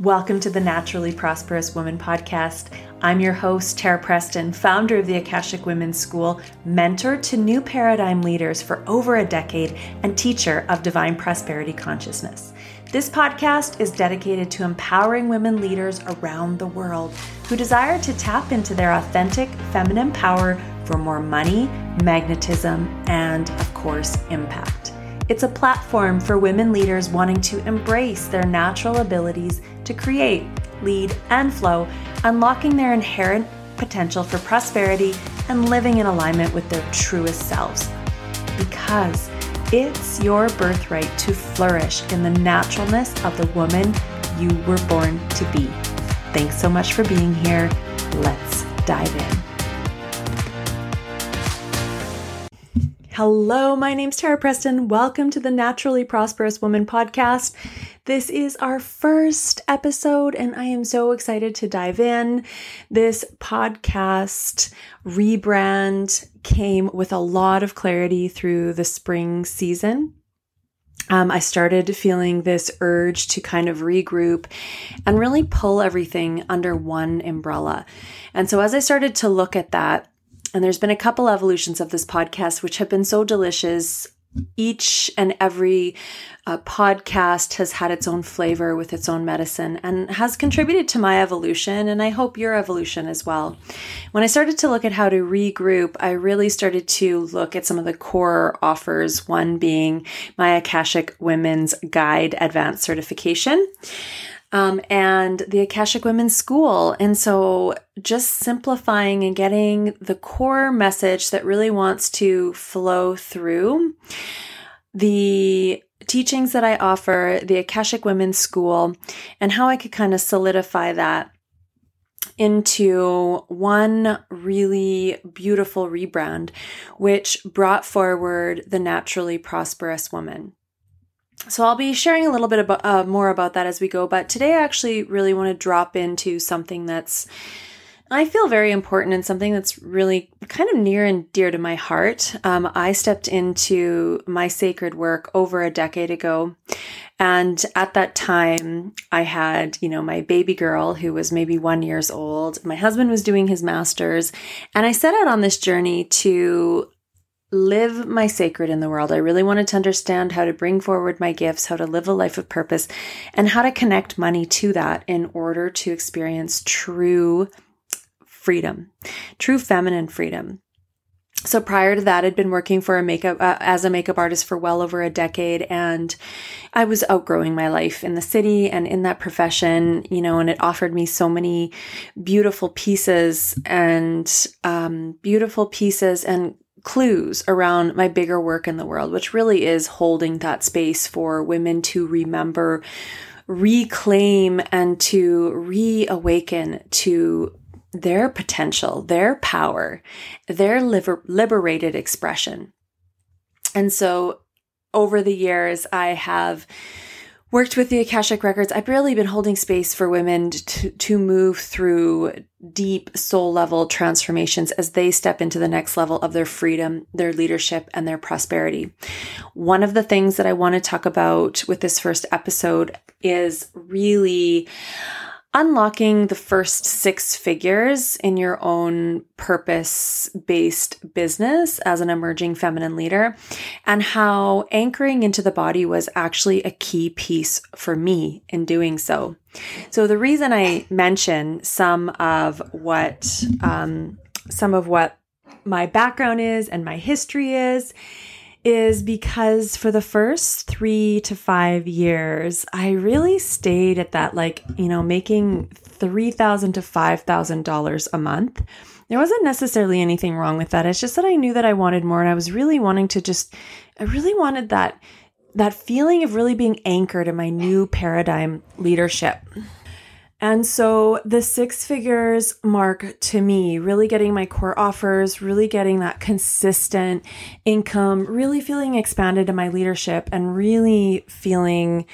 Welcome to the Naturally Prosperous Woman podcast. I'm your host, Tara Preston, founder of the Akashic Women's School, mentor to new paradigm leaders for over a decade, and teacher of divine prosperity consciousness. This podcast is dedicated to empowering women leaders around the world who desire to tap into their authentic feminine power for more money, magnetism, and, of course, impact. It's a platform for women leaders wanting to embrace their natural abilities to create, lead, and flow, unlocking their inherent potential for prosperity and living in alignment with their truest selves. Because it's your birthright to flourish in the naturalness of the woman you were born to be. Thanks so much for being here. Let's dive in. Hello, my name's Tara Preston. Welcome to the Naturally Prosperous Woman podcast. This is our first episode, and I am so excited to dive in. This podcast rebrand came with a lot of clarity through the spring season. Um, I started feeling this urge to kind of regroup and really pull everything under one umbrella. And so, as I started to look at that, and there's been a couple evolutions of this podcast, which have been so delicious. Each and every uh, podcast has had its own flavor with its own medicine and has contributed to my evolution, and I hope your evolution as well. When I started to look at how to regroup, I really started to look at some of the core offers, one being my Akashic Women's Guide Advanced Certification um, and the Akashic Women's School. And so just simplifying and getting the core message that really wants to flow through the teachings that I offer, the Akashic Women's School, and how I could kind of solidify that into one really beautiful rebrand, which brought forward the naturally prosperous woman. So I'll be sharing a little bit about, uh, more about that as we go. But today, I actually really want to drop into something that's I feel very important and something that's really kind of near and dear to my heart. Um, I stepped into my sacred work over a decade ago. And at that time, I had, you know, my baby girl who was maybe one years old. My husband was doing his master's. And I set out on this journey to live my sacred in the world. I really wanted to understand how to bring forward my gifts, how to live a life of purpose, and how to connect money to that in order to experience true freedom, true feminine freedom. So prior to that, I'd been working for a makeup uh, as a makeup artist for well over a decade, and I was outgrowing my life in the city and in that profession, you know, and it offered me so many beautiful pieces and um, beautiful pieces and clues around my bigger work in the world, which really is holding that space for women to remember, reclaim, and to reawaken to their potential, their power, their liber- liberated expression. And so over the years, I have worked with the Akashic Records, I've really been holding space for women to, to move through deep soul level transformations as they step into the next level of their freedom, their leadership, and their prosperity. One of the things that I want to talk about with this first episode is really unlocking the first six figures in your own purpose based business as an emerging feminine leader, and how anchoring into the body was actually a key piece for me in doing so. So, the reason I mention some of what, um, some of what my background is and my history is is because for the first three to five years, I really stayed at that, like, you know, making $3,000 to $5,000 a month. There wasn't necessarily anything wrong with that. It's just that I knew that I wanted more and I was really wanting to just, I really wanted that, that feeling of really being anchored in my new paradigm leadership. And so the six figures mark to me, really getting my core offers, really getting that consistent income, really feeling expanded in my leadership and really feeling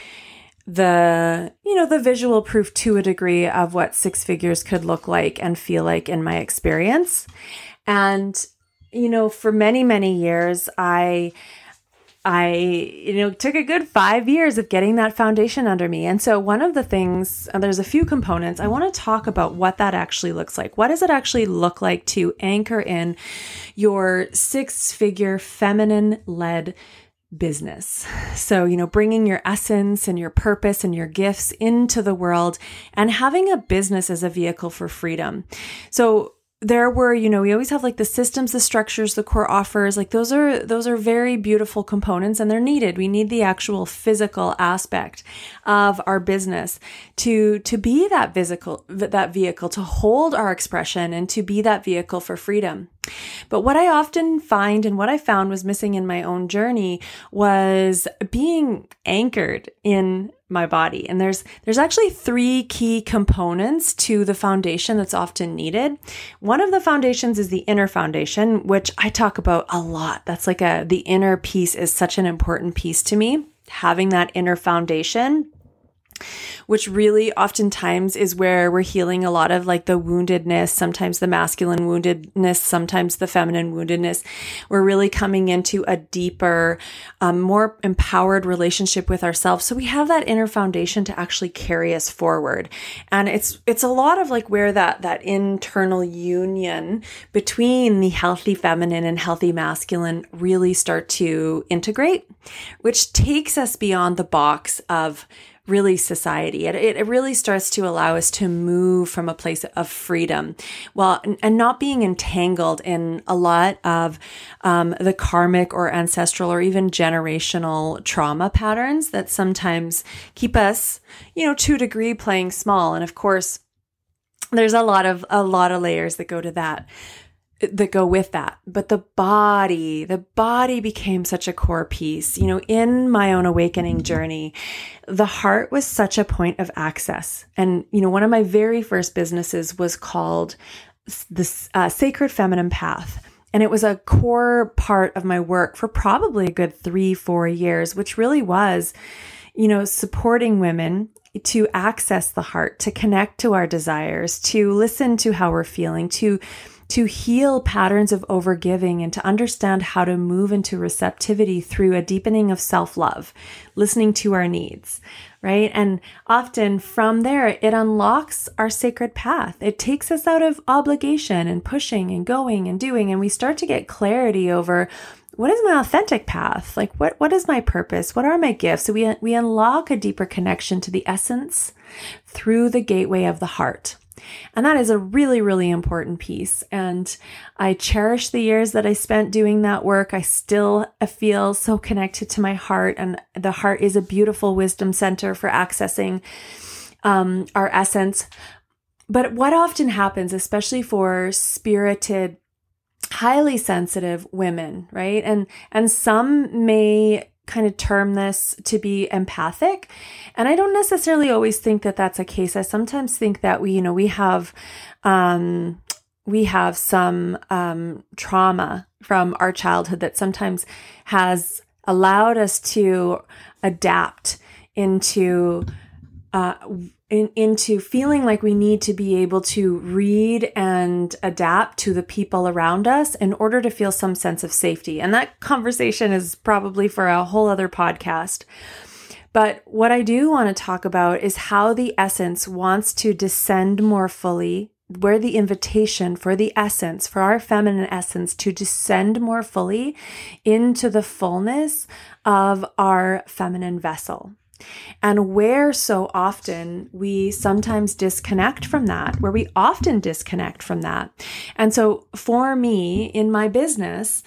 the, you know, the visual proof to a degree of what six figures could look like and feel like in my experience. And, you know, for many, many years, I I, you know, took a good five years of getting that foundation under me. And so, one of the things, uh, there's a few components, I want to talk about what that actually looks like. What does it actually look like to anchor in your six figure feminine led business. So, you know, bringing your essence and your purpose and your gifts into the world and having a business as a vehicle for freedom. So, there were you know we always have like the systems the structures the core offers like those are those are very beautiful components and they're needed. We need the actual physical aspect of our business to to be that physical that vehicle to hold our expression and to be that vehicle for freedom. But what I often find and what I found was missing in my own journey was being anchored in my body. And there's there's actually three key components to the foundation that's often needed. One of the foundations is the inner foundation, which I talk about a lot. That's like a the inner piece is such an important piece to me. Having that inner foundation which really oftentimes is where we're healing a lot of like the woundedness, sometimes the masculine woundedness, sometimes the feminine woundedness. We're really coming into a deeper, um, more empowered relationship with ourselves. So we have that inner foundation to actually carry us forward. And it's, it's a lot of like where that, that internal union between the healthy feminine and healthy masculine really start to integrate, which takes us beyond the box of really society. It, it really starts to allow us to move from a place of freedom well, and not being entangled in a lot of um, the karmic or ancestral or even generational trauma patterns that sometimes keep us, you know, a degree playing small. And of course, there's a lot of a lot of layers that go to that that go with that. But the body, the body became such a core piece. You know, in my own awakening journey, the heart was such a point of access. And, you know, one of my very first businesses was called the uh, Sacred Feminine Path. And it was a core part of my work for probably a good three, four years, which really was, you know, supporting women to access the heart, to connect to our desires, to listen to how we're feeling, to to heal patterns of overgiving and to understand how to move into receptivity through a deepening of self love, listening to our needs, right? And often from there, it unlocks our sacred path. It takes us out of obligation and pushing and going and doing, and we start to get clarity over what is my authentic path? Like what what is my purpose? What are my gifts? So we we unlock a deeper connection to the essence through the gateway of the heart. And that is a really, really important piece. And I cherish the years that I spent doing that work. I still feel so connected to my heart, and the heart is a beautiful wisdom center for accessing um, our essence. But what often happens, especially for spirited, highly sensitive women, right? And and some may kind of term this to be empathic. And I don't necessarily always think that that's a case. I sometimes think that we, you know, we have, um, we have some um, trauma from our childhood that sometimes has allowed us to adapt into uh, in, into feeling like we need to be able to read and adapt to the people around us in order to feel some sense of safety. And that conversation is probably for a whole other podcast. But what I do want to talk about is how the essence wants to descend more fully, where the invitation for the essence, for our feminine essence to descend more fully into the fullness of our feminine vessel and where so often we sometimes disconnect from that, where we often disconnect from that. And so for me in my business,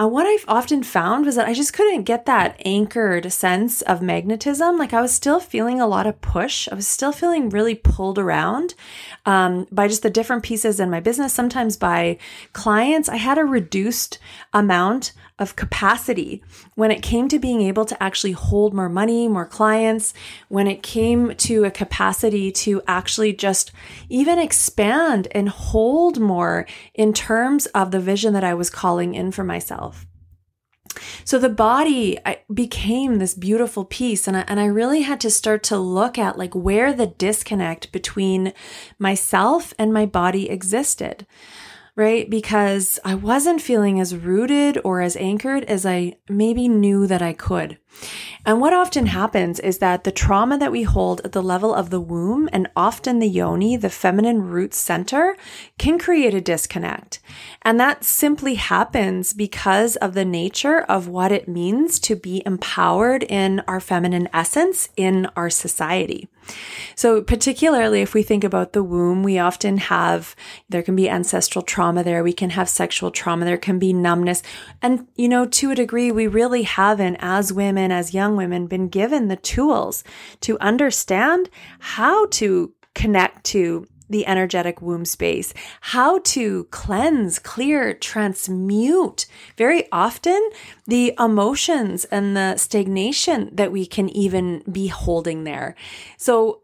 uh, what I've often found was that I just couldn't get that anchored sense of magnetism. Like I was still feeling a lot of push. I was still feeling really pulled around um, by just the different pieces in my business, sometimes by clients. I had a reduced amount of capacity when it came to being able to actually hold more money, more clients, when it came to a capacity to actually just even expand and hold more in terms of the vision that I was calling in for myself. So the body became this beautiful piece and I, and I really had to start to look at like where the disconnect between myself and my body existed. Right? Because I wasn't feeling as rooted or as anchored as I maybe knew that I could. And what often happens is that the trauma that we hold at the level of the womb and often the yoni, the feminine root center, can create a disconnect. And that simply happens because of the nature of what it means to be empowered in our feminine essence in our society. So, particularly if we think about the womb, we often have, there can be ancestral trauma there, we can have sexual trauma, there can be numbness. And, you know, to a degree, we really haven't, as women, as young women, been given the tools to understand how to connect to the energetic womb space, how to cleanse, clear, transmute very often the emotions and the stagnation that we can even be holding there. So,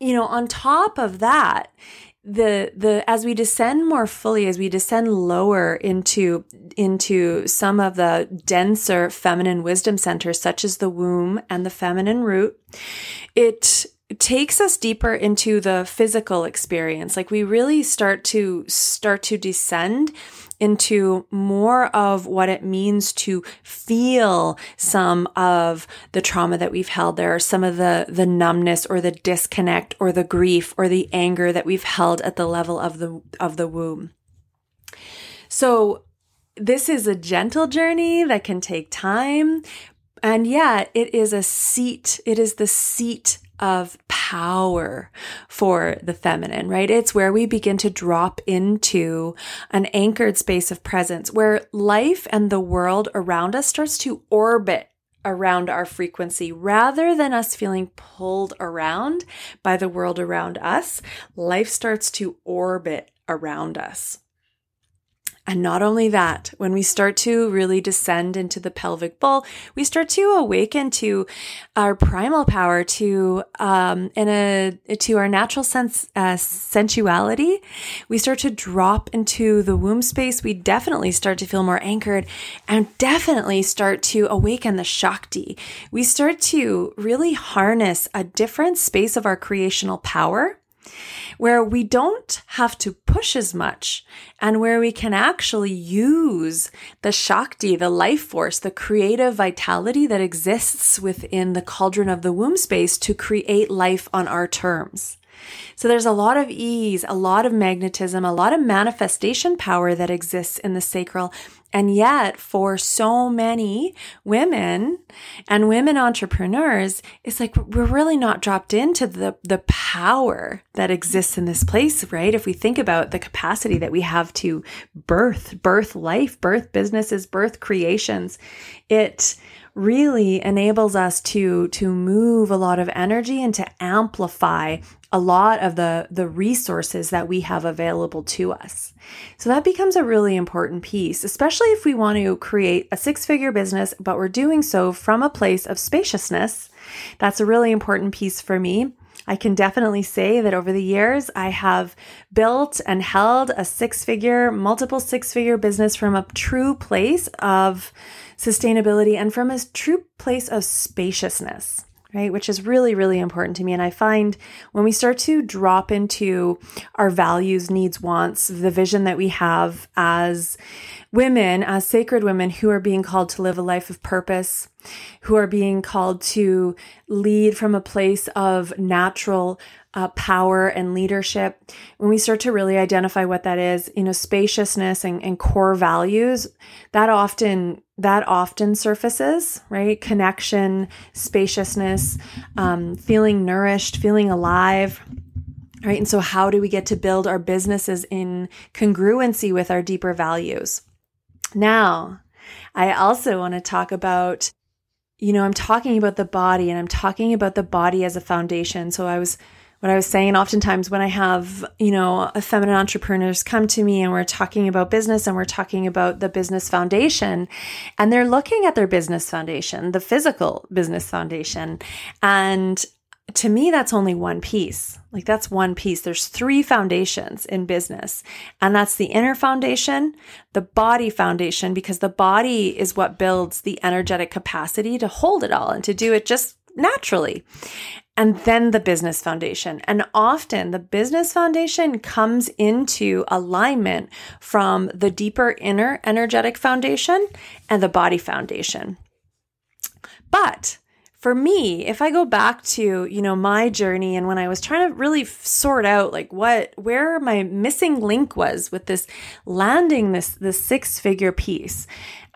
you know, on top of that, the the as we descend more fully as we descend lower into into some of the denser feminine wisdom centers such as the womb and the feminine root it takes us deeper into the physical experience like we really start to start to descend into more of what it means to feel some of the trauma that we've held there, some of the, the numbness or the disconnect or the grief or the anger that we've held at the level of the, of the womb. So this is a gentle journey that can take time. And yet it is a seat. It is the seat of power for the feminine, right? It's where we begin to drop into an anchored space of presence where life and the world around us starts to orbit around our frequency rather than us feeling pulled around by the world around us. Life starts to orbit around us. And not only that, when we start to really descend into the pelvic bowl, we start to awaken to our primal power, to um, in a to our natural sense uh, sensuality. We start to drop into the womb space. We definitely start to feel more anchored, and definitely start to awaken the shakti. We start to really harness a different space of our creational power where we don't have to push as much and where we can actually use the Shakti, the life force, the creative vitality that exists within the cauldron of the womb space to create life on our terms. So there's a lot of ease, a lot of magnetism, a lot of manifestation power that exists in the sacral. And yet, for so many women and women entrepreneurs, it's like we're really not dropped into the, the power that exists in this place, right? If we think about the capacity that we have to birth, birth life, birth businesses, birth creations, it really enables us to to move a lot of energy and to amplify a lot of the the resources that we have available to us. So that becomes a really important piece, especially if we want to create a six-figure business but we're doing so from a place of spaciousness. That's a really important piece for me. I can definitely say that over the years, I have built and held a six figure, multiple six figure business from a true place of sustainability and from a true place of spaciousness right? Which is really, really important to me. And I find when we start to drop into our values, needs, wants, the vision that we have as women, as sacred women who are being called to live a life of purpose, who are being called to lead from a place of natural uh, power and leadership, when we start to really identify what that is, you know, spaciousness and, and core values, that often that often surfaces, right? Connection, spaciousness, um, feeling nourished, feeling alive. Right. And so, how do we get to build our businesses in congruency with our deeper values? Now, I also want to talk about, you know, I'm talking about the body and I'm talking about the body as a foundation. So, I was what I was saying, oftentimes when I have, you know, feminine entrepreneurs come to me and we're talking about business and we're talking about the business foundation and they're looking at their business foundation, the physical business foundation. And to me, that's only one piece. Like that's one piece. There's three foundations in business. And that's the inner foundation, the body foundation, because the body is what builds the energetic capacity to hold it all and to do it just naturally. And then the business foundation. And often the business foundation comes into alignment from the deeper inner energetic foundation and the body foundation. But for me, if I go back to, you know, my journey and when I was trying to really sort out like what where my missing link was with this landing this this six-figure piece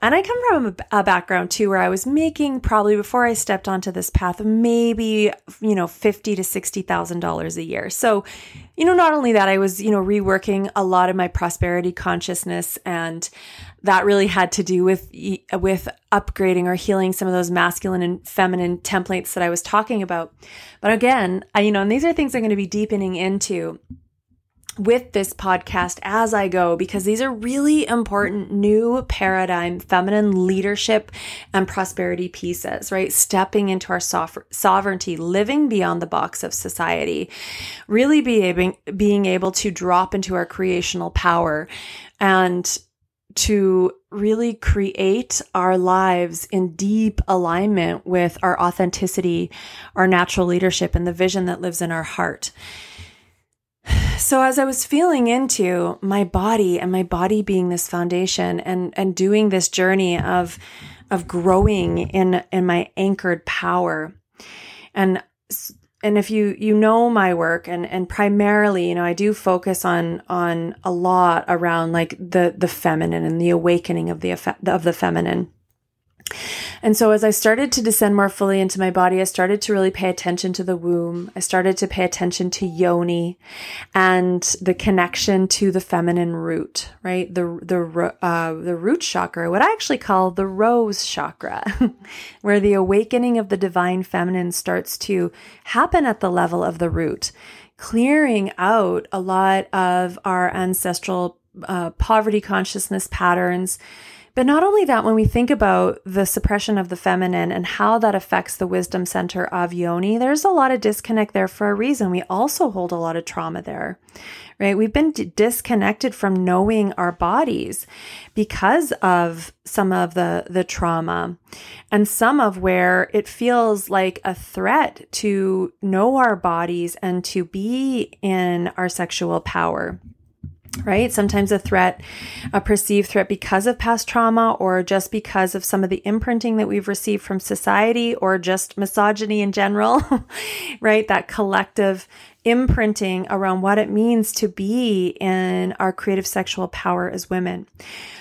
and I come from a, background too where I was making probably before I stepped onto this path, maybe, you know, fifty to sixty thousand dollars a year. So, you know, not only that, I was, you know, reworking a lot of my prosperity consciousness and that really had to do with with upgrading or healing some of those masculine and feminine templates that I was talking about. But again, I, you know, and these are things I'm going to be deepening into with this podcast as I go because these are really important new paradigm feminine leadership and prosperity pieces, right? Stepping into our sovereignty, living beyond the box of society, really be able, being able to drop into our creational power and to really create our lives in deep alignment with our authenticity, our natural leadership, and the vision that lives in our heart. So as I was feeling into my body and my body being this foundation and and doing this journey of of growing in in my anchored power and and if you you know my work and and primarily you know I do focus on on a lot around like the the feminine and the awakening of the of the feminine and so as I started to descend more fully into my body, I started to really pay attention to the womb. I started to pay attention to yoni and the connection to the feminine root, right? The, the, uh, the root chakra, what I actually call the rose chakra, where the awakening of the divine feminine starts to happen at the level of the root, clearing out a lot of our ancestral uh, poverty consciousness patterns but not only that, when we think about the suppression of the feminine and how that affects the wisdom center of yoni, there's a lot of disconnect there for a reason. We also hold a lot of trauma there, right? We've been d- disconnected from knowing our bodies because of some of the, the trauma and some of where it feels like a threat to know our bodies and to be in our sexual power right? Sometimes a threat, a perceived threat because of past trauma or just because of some of the imprinting that we've received from society or just misogyny in general, right? That collective imprinting around what it means to be in our creative sexual power as women.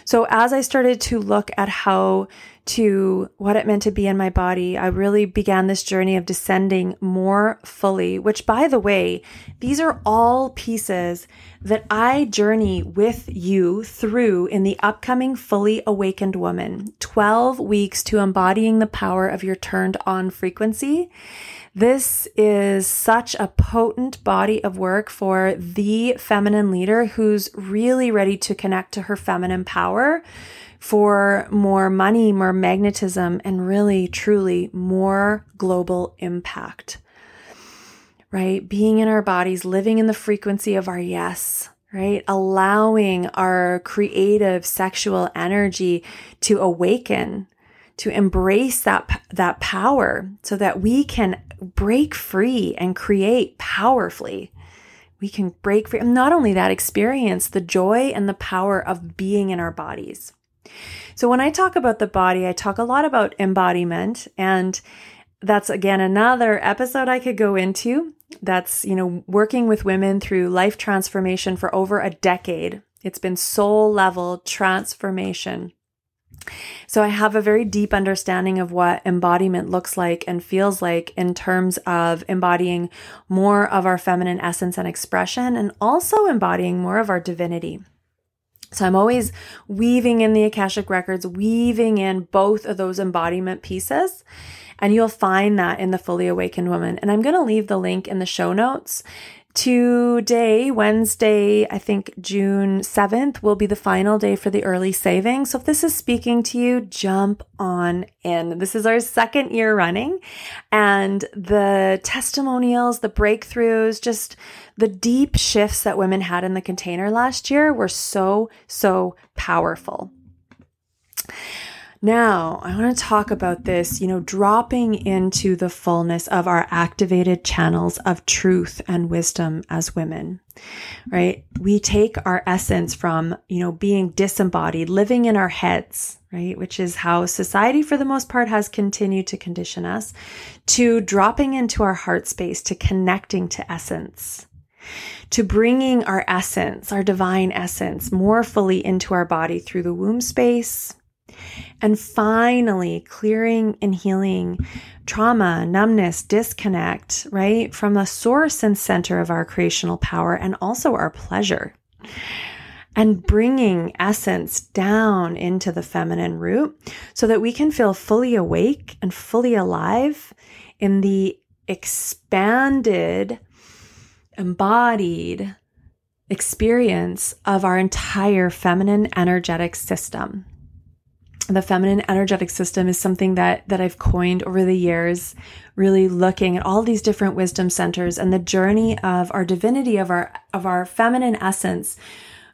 So as I started to look at how to what it meant to be in my body, I really began this journey of descending more fully, which by the way, these are all pieces that I journey with you through in the upcoming Fully Awakened Woman 12 weeks to embodying the power of your turned on frequency. This is such a potent body of work for the feminine leader who's really ready to connect to her feminine power for more money, more magnetism, and really, truly more global impact. Right? Being in our bodies, living in the frequency of our yes, right? Allowing our creative sexual energy to awaken, to embrace that, that power so that we can break free and create powerfully. We can break free. And not only that, experience the joy and the power of being in our bodies. So when I talk about the body, I talk a lot about embodiment and that's again another episode I could go into. That's, you know, working with women through life transformation for over a decade. It's been soul level transformation. So I have a very deep understanding of what embodiment looks like and feels like in terms of embodying more of our feminine essence and expression and also embodying more of our divinity. So I'm always weaving in the Akashic records, weaving in both of those embodiment pieces. And you'll find that in the Fully Awakened Woman. And I'm going to leave the link in the show notes. Today, Wednesday, I think June 7th, will be the final day for the early saving. So if this is speaking to you, jump on in. This is our second year running, and the testimonials, the breakthroughs, just the deep shifts that women had in the container last year were so, so powerful. Now, I want to talk about this, you know, dropping into the fullness of our activated channels of truth and wisdom as women, right? We take our essence from, you know, being disembodied, living in our heads, right? Which is how society, for the most part, has continued to condition us, to dropping into our heart space, to connecting to essence to bringing our essence, our divine essence, more fully into our body through the womb space. And finally, clearing and healing trauma, numbness, disconnect, right? From the source and center of our creational power and also our pleasure. And bringing essence down into the feminine root so that we can feel fully awake and fully alive in the expanded embodied experience of our entire feminine energetic system. The feminine energetic system is something that that I've coined over the years, really looking at all these different wisdom centers and the journey of our divinity of our of our feminine essence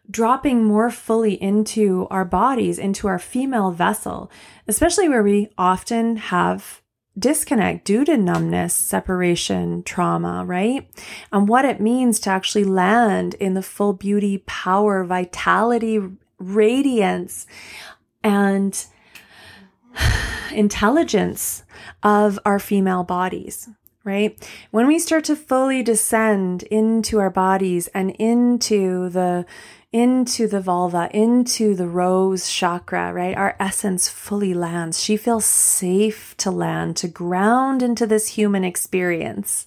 dropping more fully into our bodies, into our female vessel, especially where we often have disconnect due to numbness, separation, trauma, right? And what it means to actually land in the full beauty, power, vitality, radiance, and intelligence of our female bodies. Right? When we start to fully descend into our bodies and into the into the vulva, into the rose chakra, right? Our essence fully lands. She feels safe to land, to ground into this human experience,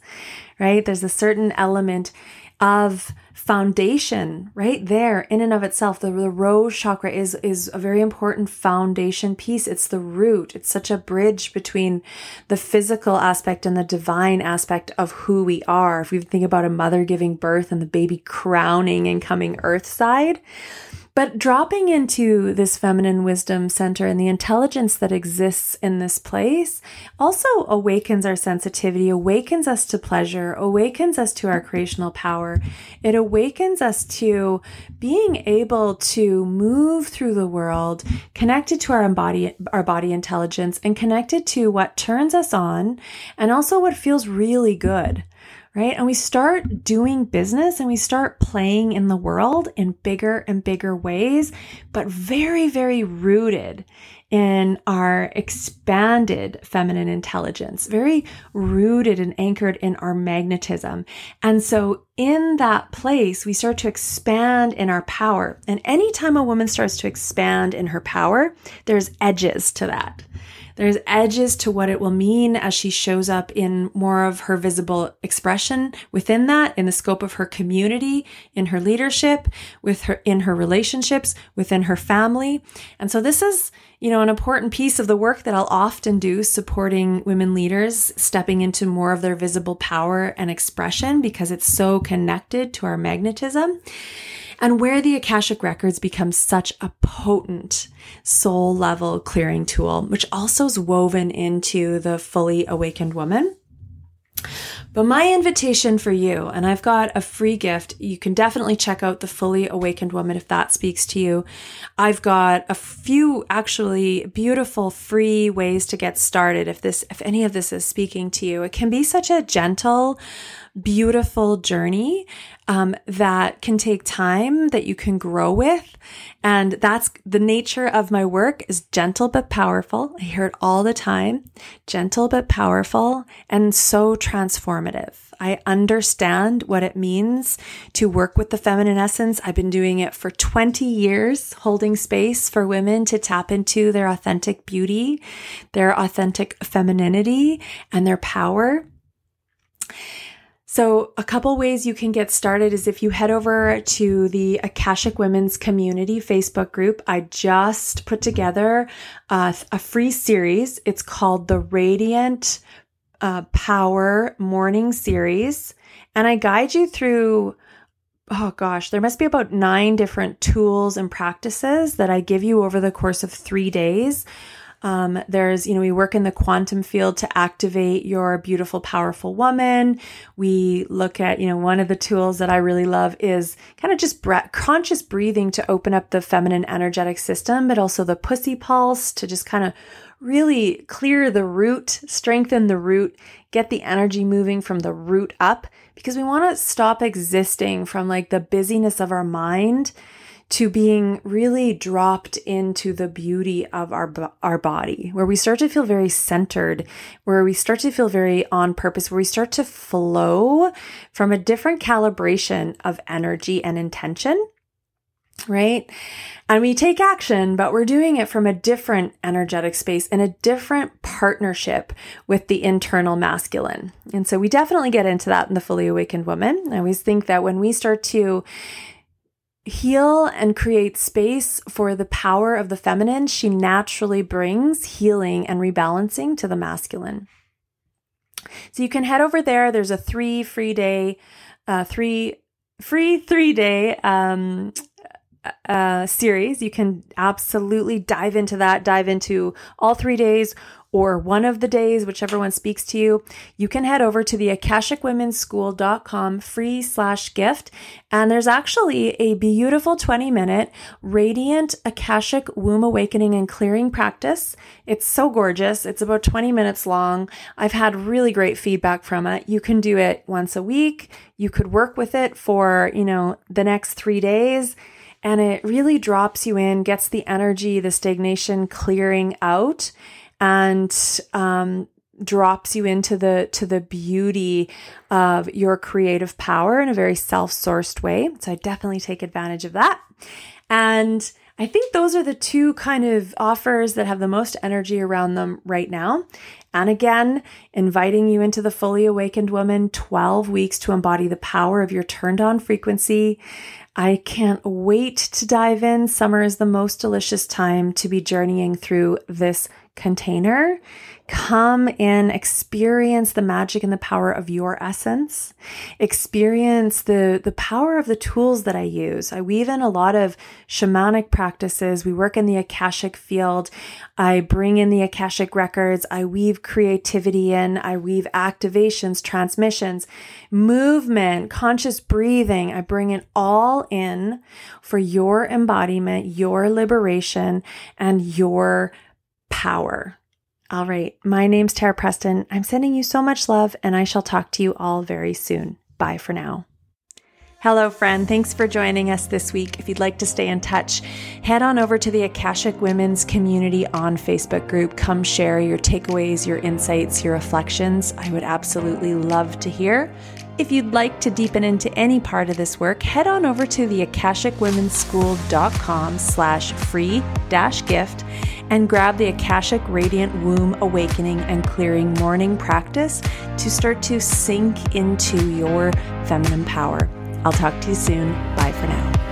right? There's a certain element of foundation right? There in and of itself the, the rose chakra is is a very important foundation piece. It's the root. It's such a bridge between the physical aspect and the divine aspect of who we are. If we think about a mother giving birth and the baby crowning and coming earth side but dropping into this feminine wisdom center and the intelligence that exists in this place also awakens our sensitivity, awakens us to pleasure, awakens us to our creational power. It awakens us to being able to move through the world connected to our body, our body intelligence and connected to what turns us on and also what feels really good right? And we start doing business and we start playing in the world in bigger and bigger ways, but very, very rooted in our expanded feminine intelligence, very rooted and anchored in our magnetism. And so in that place, we start to expand in our power. And anytime a woman starts to expand in her power, there's edges to that. There's edges to what it will mean as she shows up in more of her visible expression within that, in the scope of her community, in her leadership, with her, in her relationships, within her family. And so this is, you know, an important piece of the work that I'll often do supporting women leaders stepping into more of their visible power and expression because it's so connected to our magnetism and where the Akashic Records become such a potent soul level clearing tool, which also is woven into the fully awakened woman. But my invitation for you, and I've got a free gift. You can definitely check out the Fully Awakened Woman if that speaks to you. I've got a few actually beautiful free ways to get started if this, if any of this is speaking to you. It can be such a gentle, beautiful journey um, that can take time that you can grow with. And that's the nature of my work is gentle but powerful. I hear it all the time. Gentle but powerful and so transformative. I understand what it means to work with the feminine essence. I've been doing it for 20 years, holding space for women to tap into their authentic beauty, their authentic femininity, and their power. So, a couple ways you can get started is if you head over to the Akashic Women's Community Facebook group. I just put together a, a free series. It's called the Radiant uh, Power Morning Series. And I guide you through, oh gosh, there must be about nine different tools and practices that I give you over the course of three days Um, there's, you know, we work in the quantum field to activate your beautiful, powerful woman. We look at, you know, one of the tools that I really love is kind of just breath, conscious breathing to open up the feminine energetic system, but also the pussy pulse to just kind of really clear the root, strengthen the root, get the energy moving from the root up because we want to stop existing from like the busyness of our mind to being really dropped into the beauty of our our body where we start to feel very centered where we start to feel very on purpose where we start to flow from a different calibration of energy and intention right and we take action, but we're doing it from a different energetic space in a different partnership with the internal masculine. And so we definitely get into that in the fully awakened woman. I always think that when we start to heal and create space for the power of the feminine, she naturally brings healing and rebalancing to the masculine. So you can head over there. There's a three free day, uh, three free three day um, uh, series. You can absolutely dive into that, dive into all three days or one of the days, whichever one speaks to you. You can head over to the akashicwomenschool.com free slash gift. And there's actually a beautiful 20 minute radiant Akashic womb awakening and clearing practice. It's so gorgeous. It's about 20 minutes long. I've had really great feedback from it. You can do it once a week. You could work with it for, you know, the next three days and it really drops you in, gets the energy, the stagnation clearing out, and um, drops you into the to the beauty of your creative power in a very self-sourced way. So I definitely take advantage of that. And I think those are the two kind of offers that have the most energy around them right now. And again, inviting you into the fully awakened woman 12 weeks to embody the power of your turned on frequency I can't wait to dive in. Summer is the most delicious time to be journeying through this container. Come and experience the magic and the power of your essence. Experience the, the power of the tools that I use. I weave in a lot of shamanic practices. We work in the Akashic field. I bring in the Akashic records. I weave creativity in. I weave activations, transmissions, movement, conscious breathing. I bring it all in for your embodiment, your liberation, and your power. All right. My name's Tara Preston. I'm sending you so much love, and I shall talk to you all very soon. Bye for now. Hello, friend. Thanks for joining us this week. If you'd like to stay in touch, head on over to the Akashic Women's Community on Facebook group. Come share your takeaways, your insights, your reflections. I would absolutely love to hear. If you'd like to deepen into any part of this work, head on over to the akashicwomenschool.com slash free dash gift and grab the Akashic Radiant Womb Awakening and Clearing Morning Practice to start to sink into your feminine power. I'll talk to you soon. Bye for now.